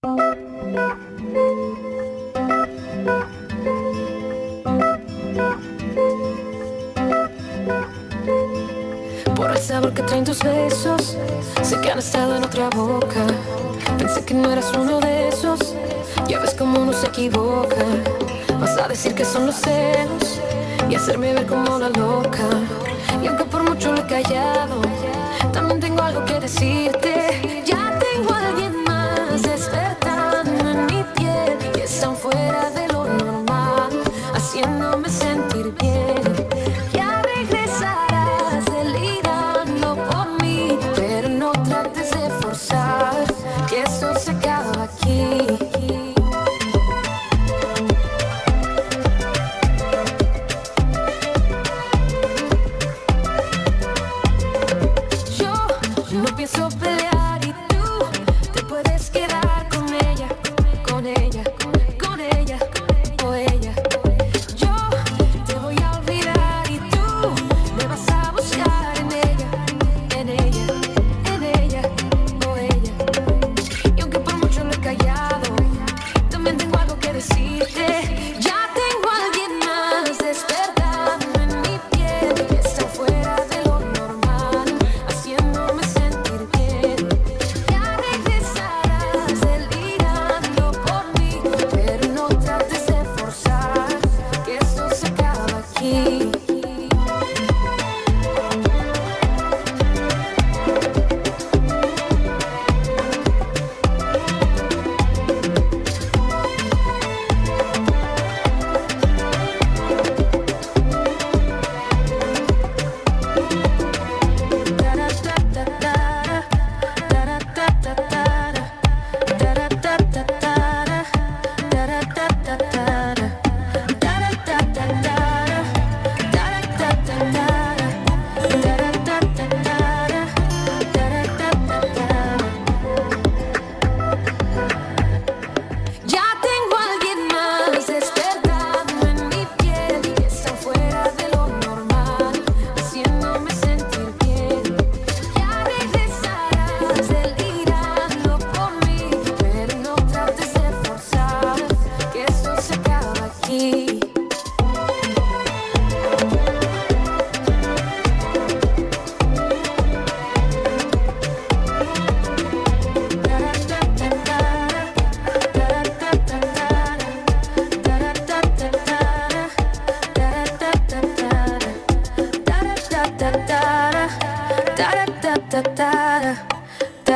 Por el sabor que traen tus besos, sé que han estado en otra boca. Pensé que no eras uno de esos, ya ves cómo uno se equivoca. Vas a decir que son los celos y hacerme ver como la loca. Y aunque por mucho lo he callado, también tengo algo que decirte. Haciéndome sentir bien. Ya regresarás delirando por mí, pero no trates de forzar que eso se acaba aquí. Yo no pienso pelear y tú